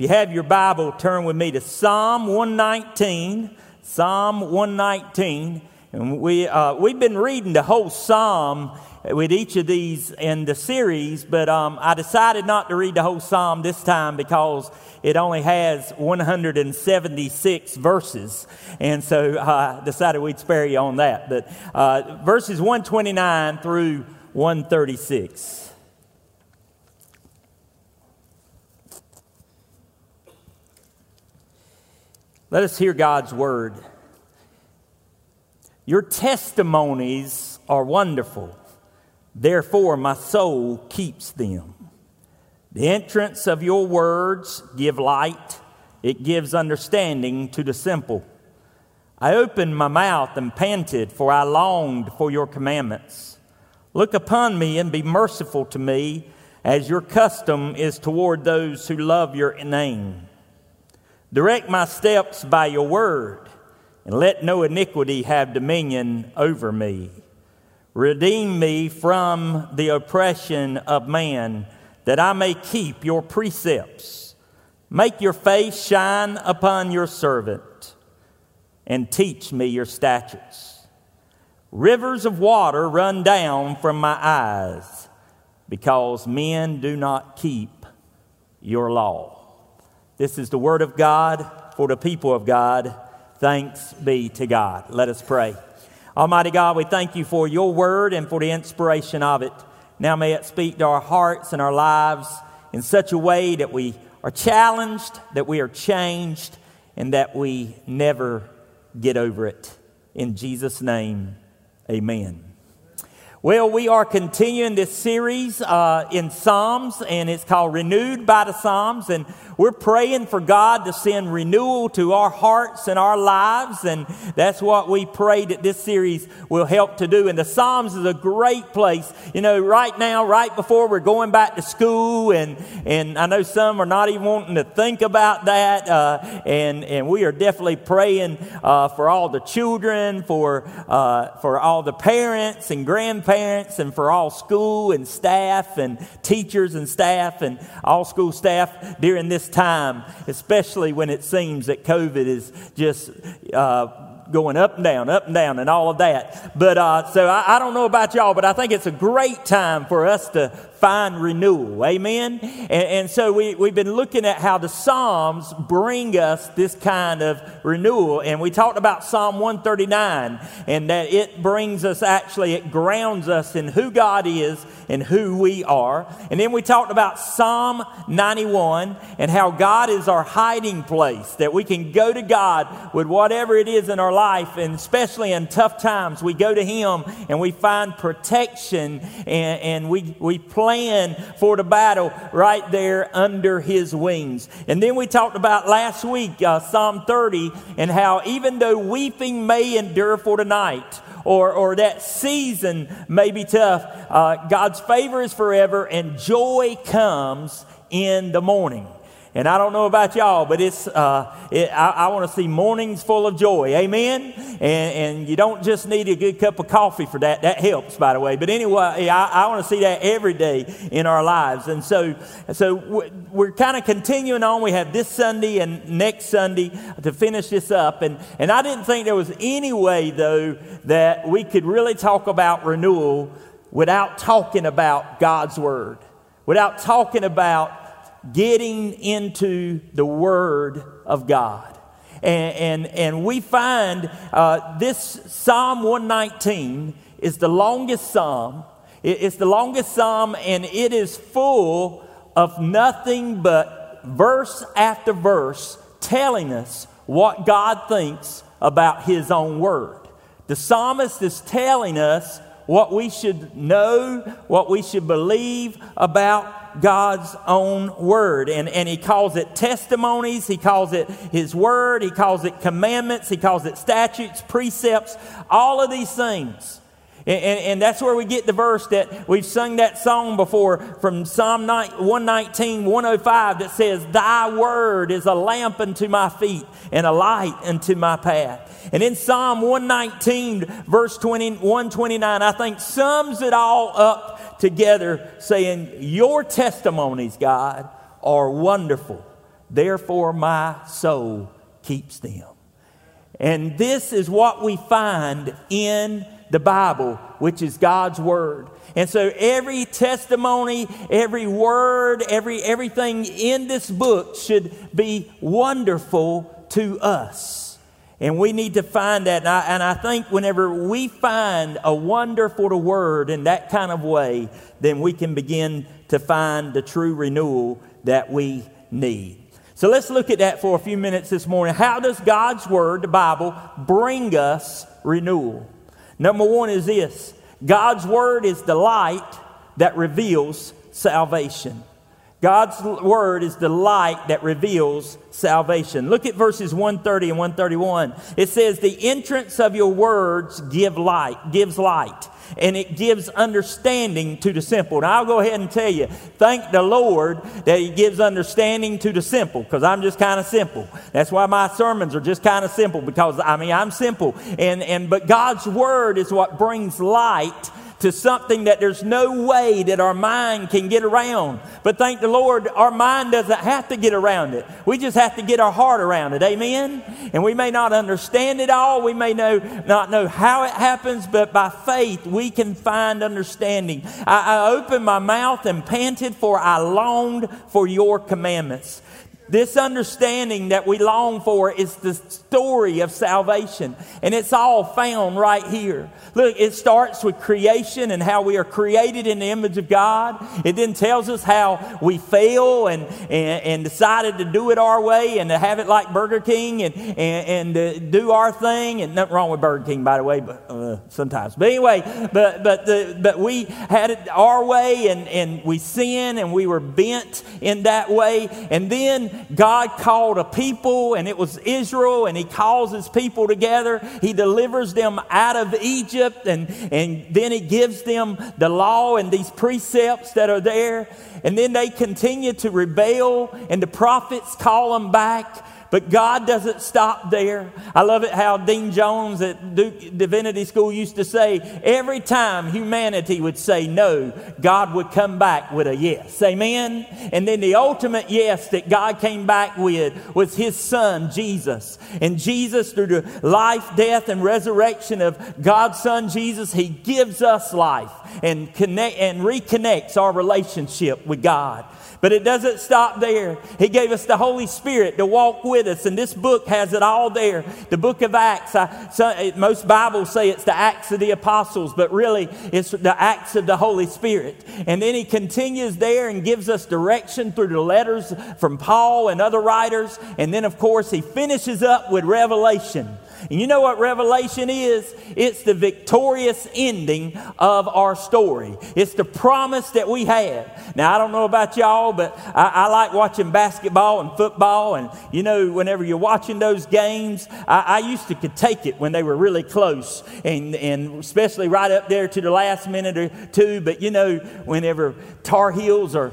If you have your Bible, turn with me to Psalm 119. Psalm 119. And we, uh, we've been reading the whole psalm with each of these in the series, but um, I decided not to read the whole psalm this time because it only has 176 verses. And so uh, I decided we'd spare you on that. But uh, verses 129 through 136. Let us hear God's word. Your testimonies are wonderful. Therefore, my soul keeps them. The entrance of your words give light, it gives understanding to the simple. I opened my mouth and panted, for I longed for your commandments. Look upon me and be merciful to me, as your custom is toward those who love your name. Direct my steps by your word, and let no iniquity have dominion over me. Redeem me from the oppression of man, that I may keep your precepts. Make your face shine upon your servant, and teach me your statutes. Rivers of water run down from my eyes, because men do not keep your law. This is the word of God for the people of God. Thanks be to God. Let us pray. Almighty God, we thank you for your word and for the inspiration of it. Now may it speak to our hearts and our lives in such a way that we are challenged, that we are changed, and that we never get over it. In Jesus' name, amen. Well, we are continuing this series uh, in Psalms, and it's called Renewed by the Psalms. And we're praying for God to send renewal to our hearts and our lives, and that's what we pray that this series will help to do. And the Psalms is a great place. You know, right now, right before we're going back to school, and, and I know some are not even wanting to think about that, uh, and, and we are definitely praying uh, for all the children, for, uh, for all the parents and grandparents, and for all school and staff and teachers and staff and all school staff during this time, especially when it seems that COVID is just uh, going up and down, up and down, and all of that. But uh, so I, I, don't know about y'all, but I think it's a great time for us to find renewal. Amen? And, and, so we, we've been looking at how the Psalms bring us this kind of renewal. And we talked about Psalm 139 and that it brings us actually, it grounds us in who God is and who we are. And then we talked about Psalm 91 and how God is our hiding place, that we can go to God with whatever it is in our life. And especially in tough times, we go to Him and we find protection and, and we, we plan for the battle right there under his wings. And then we talked about last week, uh, Psalm 30, and how even though weeping may endure for the night, or, or that season may be tough, uh, God's favor is forever and joy comes in the morning. And I don't know about y'all, but it's, uh, it, I, I want to see mornings full of joy. Amen? And, and you don't just need a good cup of coffee for that. That helps, by the way. But anyway, I, I want to see that every day in our lives. And so, so we're kind of continuing on. We have this Sunday and next Sunday to finish this up. And, and I didn't think there was any way, though, that we could really talk about renewal without talking about God's Word, without talking about getting into the Word of God. And, and, and we find uh, this Psalm 119 is the longest psalm. It's the longest psalm, and it is full of nothing but verse after verse telling us what God thinks about His own Word. The psalmist is telling us what we should know, what we should believe about God's own word. And, and he calls it testimonies, he calls it his word, he calls it commandments, he calls it statutes, precepts, all of these things. And, and, that's where we get the verse that we've sung that song before from Psalm 119, 105 that says, Thy word is a lamp unto my feet and a light unto my path. And in Psalm 119, verse 20, 129, I think sums it all up together saying, Your testimonies, God, are wonderful. therefore my soul keeps them. And this is what we find in the Bible, which is God's Word. And so every testimony, every word, every everything in this book should be wonderful to us. And we need to find that. And I, and I think whenever we find a wonderful word in that kind of way, then we can begin to find the true renewal that we need. So let's look at that for a few minutes this morning. How does God's Word, the Bible, bring us renewal? Number one is this God's Word is the light that reveals salvation. God's word is the light that reveals salvation. Look at verses 130 and 131. It says, The entrance of your words give light, gives light and it gives understanding to the simple. Now, I'll go ahead and tell you, thank the Lord that He gives understanding to the simple, because I'm just kind of simple. That's why my sermons are just kind of simple, because I mean, I'm simple. And, and, but God's Word is what brings light to something that there's no way that our mind can get around. But thank the Lord, our mind doesn't have to get around it. We just have to get our heart around it. Amen? And we may not understand it all. We may know, not know how it happens, but by faith we can find understanding. I, I opened my mouth and panted, for I longed for your commandments. This understanding that we long for is the story of salvation, and it's all found right here. Look, it starts with creation and how we are created in the image of God. It then tells us how we fail and, and, and decided to do it our way and to have it like Burger King and, and, and do our thing. And nothing wrong with Burger King, by the way, but uh, sometimes. But anyway, but, but, the, but we had it our way and, and we sinned and we were bent in that way. And then God called a people, and it was Israel, and He calls His people together. He delivers them out of Egypt, and, and then He gives them the law and these precepts that are there. And then they continue to rebel, and the prophets call them back. But God doesn't stop there. I love it how Dean Jones at Duke Divinity School used to say every time humanity would say no, God would come back with a yes. Amen? And then the ultimate yes that God came back with was his son, Jesus. And Jesus, through the life, death, and resurrection of God's son, Jesus, he gives us life and connect and reconnects our relationship with God. But it doesn't stop there. He gave us the Holy Spirit to walk with us, and this book has it all there. The book of Acts, I, so, most Bibles say it's the Acts of the Apostles, but really it's the Acts of the Holy Spirit. And then he continues there and gives us direction through the letters from Paul and other writers. And then, of course, he finishes up with Revelation. And you know what Revelation is? It's the victorious ending of our story. It's the promise that we have. Now, I don't know about y'all, but I, I like watching basketball and football. And, you know, whenever you're watching those games, I, I used to could take it when they were really close, and, and especially right up there to the last minute or two. But, you know, whenever Tar Heels are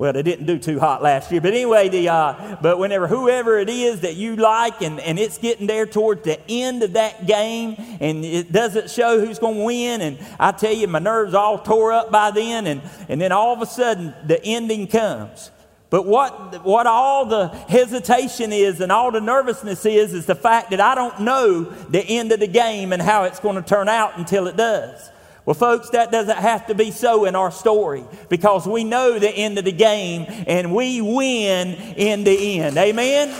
well, they didn't do too hot last year, but anyway, the uh, but whenever whoever it is that you like, and, and it's getting there towards the end of that game, and it doesn't show who's going to win, and I tell you, my nerves all tore up by then, and and then all of a sudden the ending comes. But what, what all the hesitation is and all the nervousness is, is the fact that I don't know the end of the game and how it's going to turn out until it does. Well, folks, that doesn't have to be so in our story because we know the end of the game and we win in the end. Amen?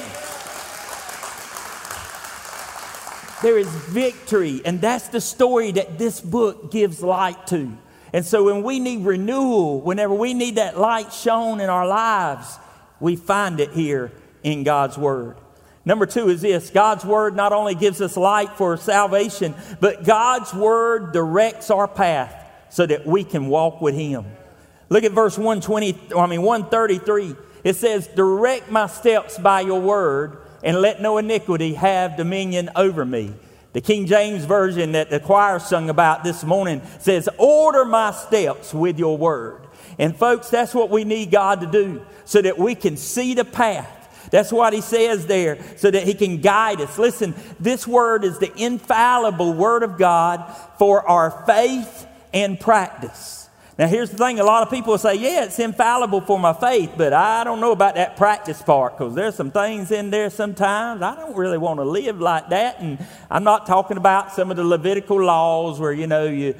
There is victory, and that's the story that this book gives light to. And so, when we need renewal, whenever we need that light shown in our lives, we find it here in God's Word. Number two is this God's word not only gives us light for salvation, but God's word directs our path so that we can walk with Him. Look at verse 120, I mean 133. It says, Direct my steps by your word, and let no iniquity have dominion over me. The King James Version that the choir sung about this morning says, Order my steps with your word. And folks, that's what we need God to do so that we can see the path that's what he says there, so that he can guide us. Listen, this word is the infallible word of God for our faith and practice. Now, here's the thing a lot of people say, yeah, it's infallible for my faith, but I don't know about that practice part because there's some things in there sometimes I don't really want to live like that. And I'm not talking about some of the Levitical laws where, you know, you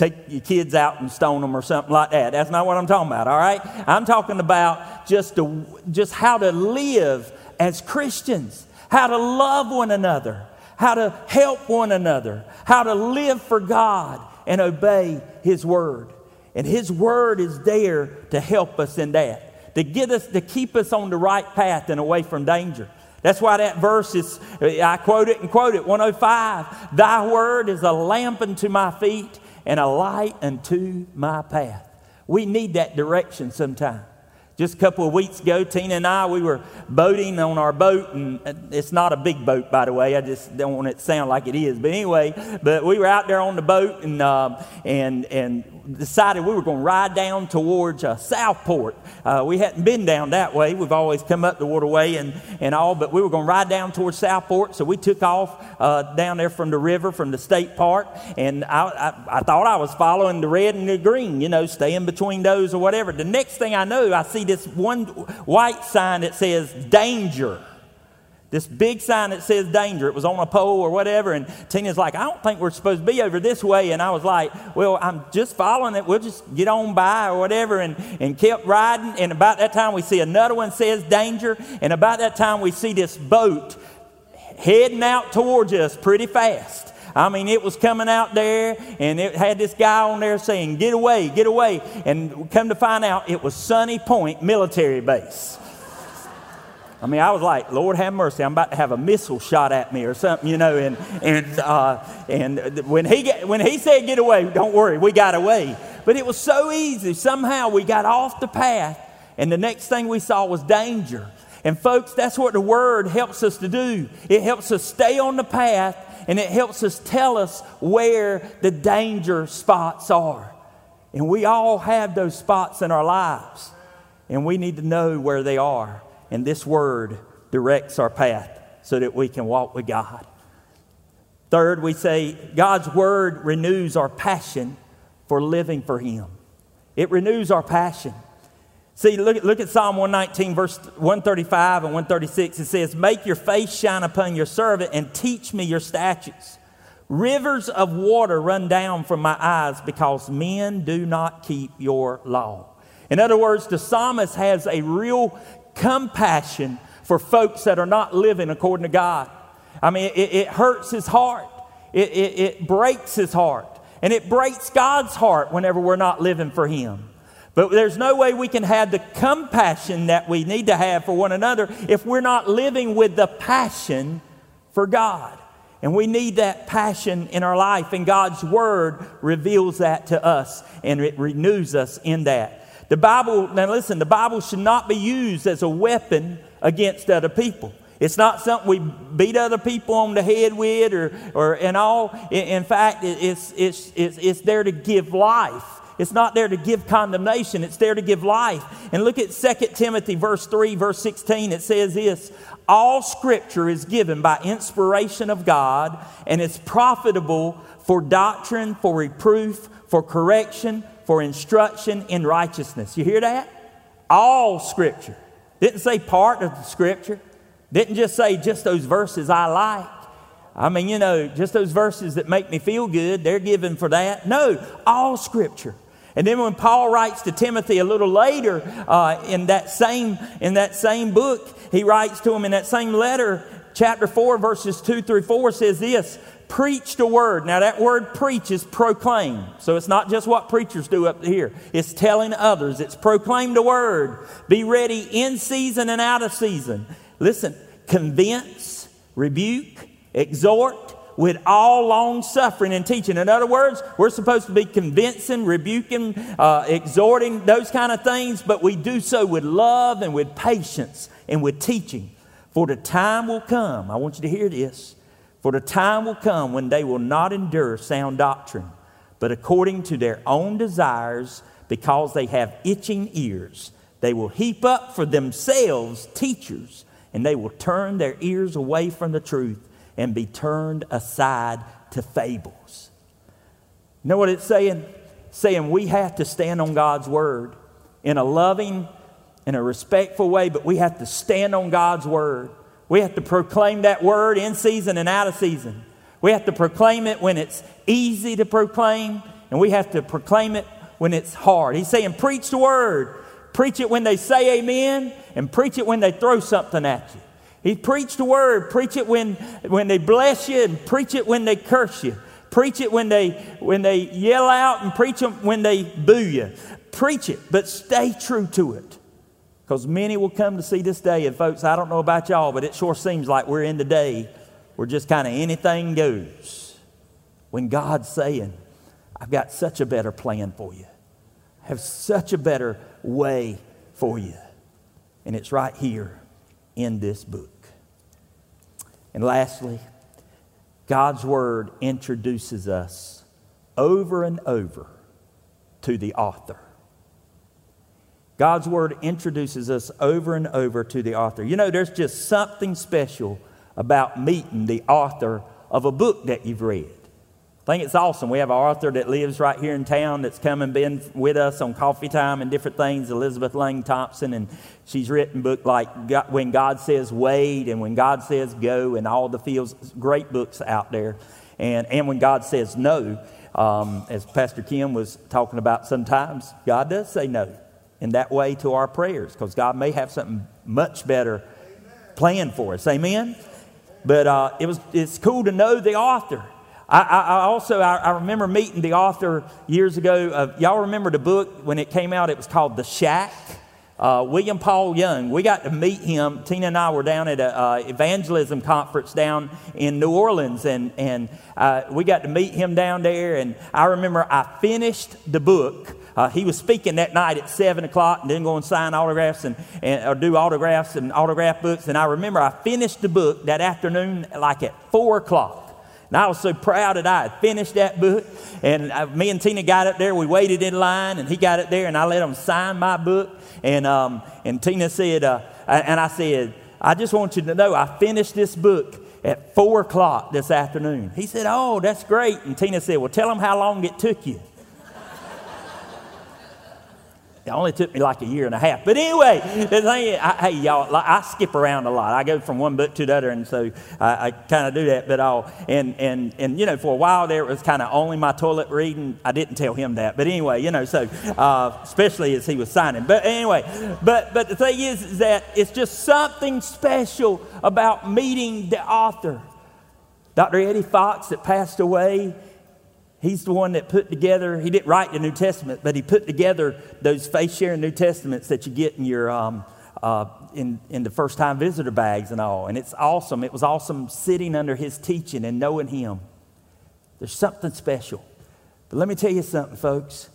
take your kids out and stone them or something like that. That's not what I'm talking about, all right? I'm talking about just, to, just how to live as Christians, how to love one another, how to help one another, how to live for God and obey His Word. And His Word is there to help us in that, to get us, to keep us on the right path and away from danger. That's why that verse is, I quote it and quote it 105 Thy word is a lamp unto my feet and a light unto my path. We need that direction sometime. Just a couple of weeks ago, Tina and I, we were boating on our boat, and it's not a big boat, by the way. I just don't want it to sound like it is. But anyway, but we were out there on the boat, and uh, and and decided we were going to ride down towards uh, Southport. Uh, we hadn't been down that way. We've always come up the waterway and, and all, but we were going to ride down towards Southport. So we took off uh, down there from the river, from the state park. And I, I, I, thought I was following the red and the green, you know, staying between those or whatever. The next thing I know, I see this one white sign that says danger. This big sign that says danger. It was on a pole or whatever. And Tina's like, I don't think we're supposed to be over this way. And I was like, Well, I'm just following it. We'll just get on by or whatever. And, and kept riding. And about that time, we see another one says danger. And about that time, we see this boat heading out towards us pretty fast. I mean, it was coming out there, and it had this guy on there saying, Get away, get away. And come to find out, it was Sunny Point Military Base. I mean, I was like, Lord have mercy, I'm about to have a missile shot at me or something, you know. And, and, uh, and when, he get, when he said get away, don't worry, we got away. But it was so easy. Somehow we got off the path, and the next thing we saw was danger. And folks, that's what the word helps us to do. It helps us stay on the path, and it helps us tell us where the danger spots are. And we all have those spots in our lives, and we need to know where they are. And this word directs our path so that we can walk with God. Third, we say God's word renews our passion for living for Him. It renews our passion. See, look, look at Psalm 119, verse 135 and 136. It says, Make your face shine upon your servant and teach me your statutes. Rivers of water run down from my eyes because men do not keep your law. In other words, the psalmist has a real compassion for folks that are not living according to God. I mean, it, it hurts his heart, it, it, it breaks his heart, and it breaks God's heart whenever we're not living for Him. But there's no way we can have the compassion that we need to have for one another if we're not living with the passion for God. And we need that passion in our life, and God's Word reveals that to us and it renews us in that. The Bible, now listen, the Bible should not be used as a weapon against other people. It's not something we beat other people on the head with or, or and all. In fact, it's, it's, it's, it's there to give life. It's not there to give condemnation. It's there to give life. And look at 2 Timothy verse 3, verse 16. It says this, all scripture is given by inspiration of God and is profitable for doctrine, for reproof, for correction, for instruction in righteousness. You hear that? All scripture. Didn't say part of the scripture. Didn't just say just those verses I like. I mean, you know, just those verses that make me feel good, they're given for that. No, all scripture. And then when Paul writes to Timothy a little later uh, in, that same, in that same book, he writes to him in that same letter, chapter 4, verses 2 through 4 says this preach the word. Now, that word preach is proclaim. So it's not just what preachers do up here, it's telling others. It's proclaim the word. Be ready in season and out of season. Listen, convince, rebuke, exhort with all long suffering and teaching. In other words, we're supposed to be convincing, rebuking, uh, exhorting, those kind of things, but we do so with love and with patience and with teaching. For the time will come, I want you to hear this for the time will come when they will not endure sound doctrine, but according to their own desires, because they have itching ears, they will heap up for themselves teachers, and they will turn their ears away from the truth and be turned aside to fables. You know what it's saying? saying we have to stand on God's word in a loving in a respectful way, but we have to stand on God's word. We have to proclaim that word in season and out of season. We have to proclaim it when it's easy to proclaim, and we have to proclaim it when it's hard. He's saying, Preach the word. Preach it when they say amen, and preach it when they throw something at you. He preached the word. Preach it when, when they bless you, and preach it when they curse you. Preach it when they, when they yell out, and preach it when they boo you. Preach it, but stay true to it. Because many will come to see this day. And, folks, I don't know about y'all, but it sure seems like we're in the day where just kind of anything goes. When God's saying, I've got such a better plan for you, I have such a better way for you. And it's right here in this book. And lastly, God's Word introduces us over and over to the author. God's Word introduces us over and over to the author. You know, there's just something special about meeting the author of a book that you've read. I think it's awesome. We have an author that lives right here in town that's come and been with us on coffee time and different things, Elizabeth Laing Thompson, and she's written books like When God Says Wait and When God Says Go and All the Feels, great books out there. And, and When God Says No, um, as Pastor Kim was talking about sometimes, God does say no in that way to our prayers because God may have something much better planned for us. Amen? But uh, it was, it's cool to know the author. I, I, also I, I, remember meeting the author years ago. Of, y'all remember the book when it came out? It was called The Shack. Uh, William Paul Young. We got to meet him. Tina and I were down at an uh, evangelism conference down in New Orleans, and, and uh, we got to meet him down there. And I remember I finished the book uh, he was speaking that night at 7 o'clock and then go and sign autographs and, and, or do autographs and autograph books. And I remember I finished the book that afternoon like at 4 o'clock. And I was so proud that I had finished that book. And I, uh, me and Tina got up there. We waited in line, and he got up there, and I let him sign my book. And, um, and Tina said, uh, and I said, I just want you to know I finished this book at 4 o'clock this afternoon. He said, Oh, that's great. And Tina said, Well, tell him how long it took you. It only took me like a year and a half. But anyway, the thing I, hey, y'all, I skip around a lot. I go from one book to the other, and so I, I kind of do that. But I'll, and, and, and, you know, for a while there, it was kind of only my toilet reading. I didn't tell him that. But anyway, you know, so uh, especially as he was signing. But anyway, but, but the thing is, is that it's just something special about meeting the author. Dr. Eddie Fox, that passed away, He's the one that put together, he didn't write the New Testament, but he put together those faith sharing New Testaments that you get in your, um, uh, in, in the first time visitor bags and all. And it's awesome. It was awesome sitting under his teaching and knowing him. There's something special. But let me tell you something, folks.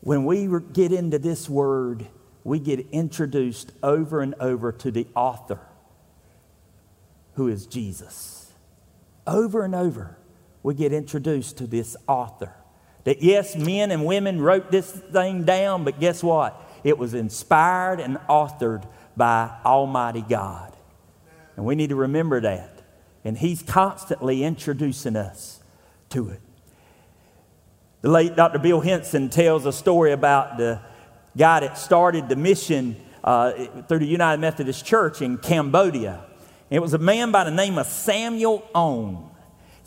When we get into this word, we get introduced over and over to the author, who is Jesus. Over and over we get introduced to this author. That yes, men and women wrote this thing down, but guess what? It was inspired and authored by Almighty God. And we need to remember that. And He's constantly introducing us to it. The late Dr. Bill Hinson tells a story about the guy that started the mission uh, through the United Methodist Church in Cambodia. It was a man by the name of Samuel Aune.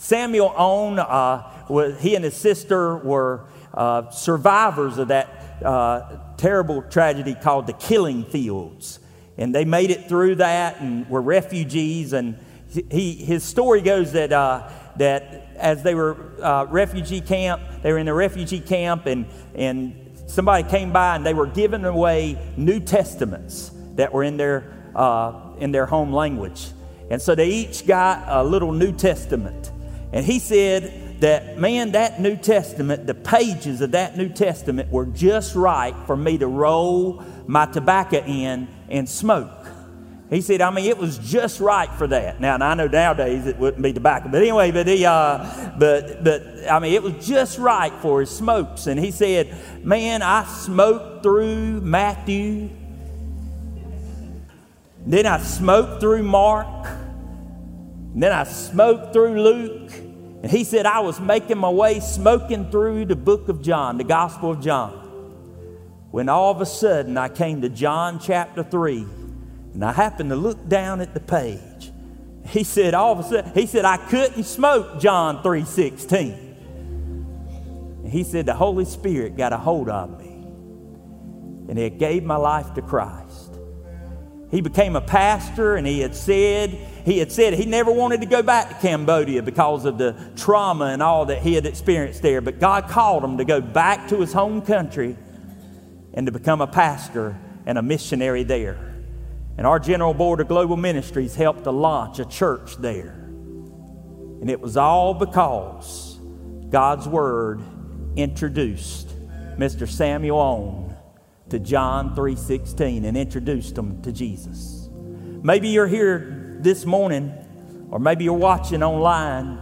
Samuel Aune, uh, he and his sister were uh, survivors of that uh, terrible tragedy called the Killing Fields. And they made it through that and were refugees. And he, his story goes that, uh, that as they were uh, refugee camp, they were in a refugee camp, and, and somebody came by and they were giving away New Testaments that were in their, uh, in their home language. And so they each got a little New Testament. And he said that, man, that New Testament, the pages of that New Testament were just right for me to roll my tobacco in and smoke. He said, I mean, it was just right for that. Now, I know nowadays it wouldn't be tobacco, but anyway, but he, uh, but, but I mean, it was just right for his smokes. And he said, man, I smoked through Matthew, then I smoked through Mark, then I smoked through Luke, And he said, I was making my way smoking through the book of John, the Gospel of John, when all of a sudden I came to John chapter 3 and I happened to look down at the page. He said, all of a sudden, he said, I couldn't smoke John 3.16. And he said, the Holy Spirit got a hold of me and it gave my life to Christ. He became a pastor and he had said, he had said he never wanted to go back to Cambodia because of the trauma and all that he had experienced there. But God called him to go back to his home country and to become a pastor and a missionary there. And our General Board of Global Ministries helped to launch a church there. And it was all because God's Word introduced Mr. Samuel Aune to John 3:16 and introduced him to Jesus. Maybe you're here this morning or maybe you're watching online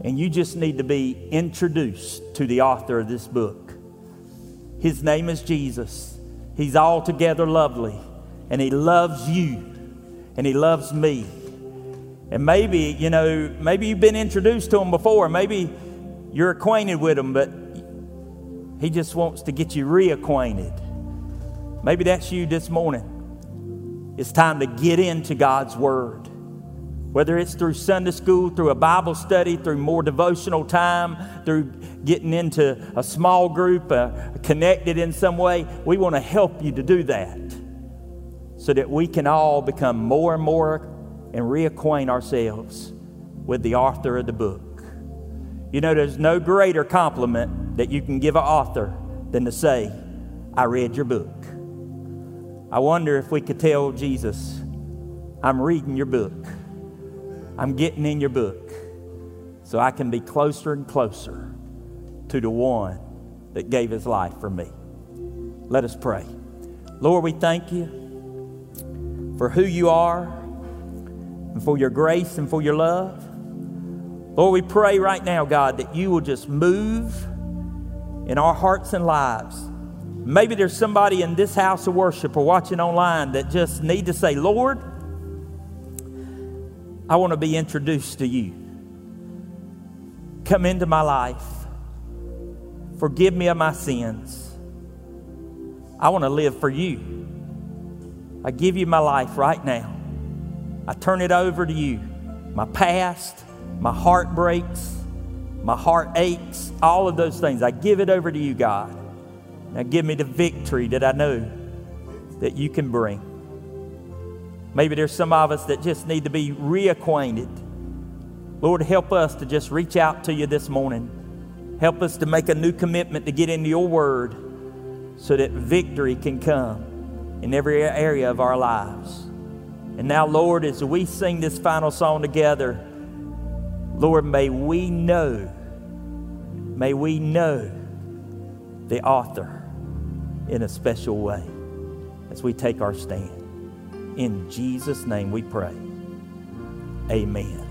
and you just need to be introduced to the author of this book. His name is Jesus. He's altogether lovely and He loves you and He loves me. And maybe, you know, maybe you've been introduced to Him before, maybe you're acquainted with Him, but He just wants to get you reacquainted. Maybe that's you this morning. It's time to get into God's Word. Whether it's through Sunday school, through a Bible study, through more devotional time, through getting into a small group, uh, connected in some way, we want to help you to do that so that we can all become more and more and reacquaint ourselves with the author of the book. You know, there's no greater compliment that you can give an author than to say, I read your book. I wonder if we could tell Jesus, I'm reading your book. I'm getting in your book so I can be closer and closer to the one that gave his life for me. Let us pray. Lord, we thank you for who you are and for your grace and for your love. Lord, we pray right now, God, that you will just move in our hearts and lives. Maybe there's somebody in this house of worship or watching online that just need to say, Lord, I want to be introduced to you. Come into my life. Forgive me of my sins. I want to live for you. I give you my life right now. I turn it over to you. My past, my heartbreaks, my heart aches, all of those things. I give it over to you, God. Now give me the victory that I know that you can bring. Maybe there's some of us that just need to be reacquainted. Lord, help us to just reach out to you this morning. Help us to make a new commitment to get into your word so that victory can come in every area of our lives. And now, Lord, as we sing this final song together, Lord, may we know, may we know the author in a special way as we take our stand. In Jesus' name we pray. Amen.